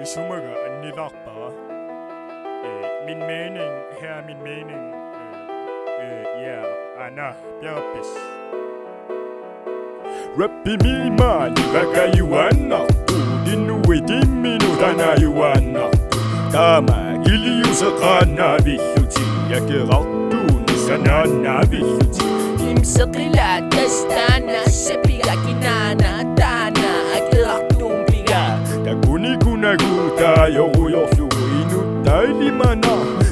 I summer og ni bare. Min mening, her er min mening. Ja, Anna Bjergbis. Rappi mi mani raka yuanna Udinu idimi nudana vi Kama ili yusakana bihuti Yakiratu nisanana bihuti Imsakila testana sepila kinana tayo huyo su inu taili mana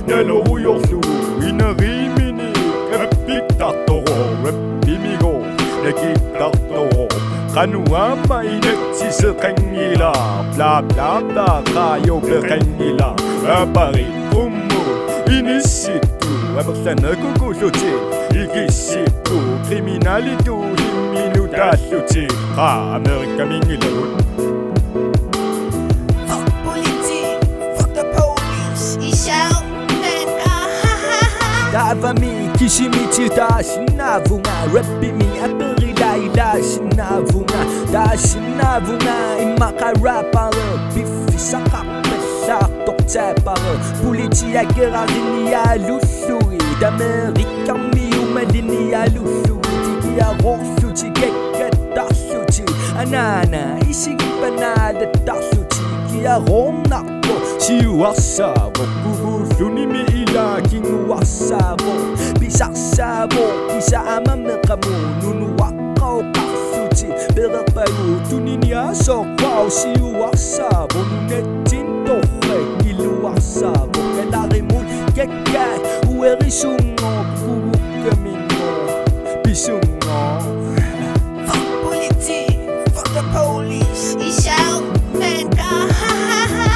nelo huyo su ina rimini repimigo nekitato kanua mai neksi se kengila bla bla bla kayo berengila apari kumu inisitu abersana koko jote igisitu kriminalitu himinu dasuti ka amerika mingilun Davami kishimichi da shinavunga Rapimi aperida ida shinavunga Da shinavunga imaka rapare Bifi saka pesa tokte pare Politi ya gerarini ya lusuri D'Amerika mi umadini ya lusuri Tiki ya rosuti keke tasuti Anana isigipanada tasuti Kia romnako si wasabo Kubusunimi ila sabong Bisa sabong, isa ama mekamu Nunuwak kau paksuci Berak bayu tuninia so kau siuwak sabong Nunet cinto kwek niluwak sabong Ketarimun gekkat ueri sungo Kuwuk kemingo bisungo. Fuck politik, fuck the police. Isaw, menka, ha ha ha.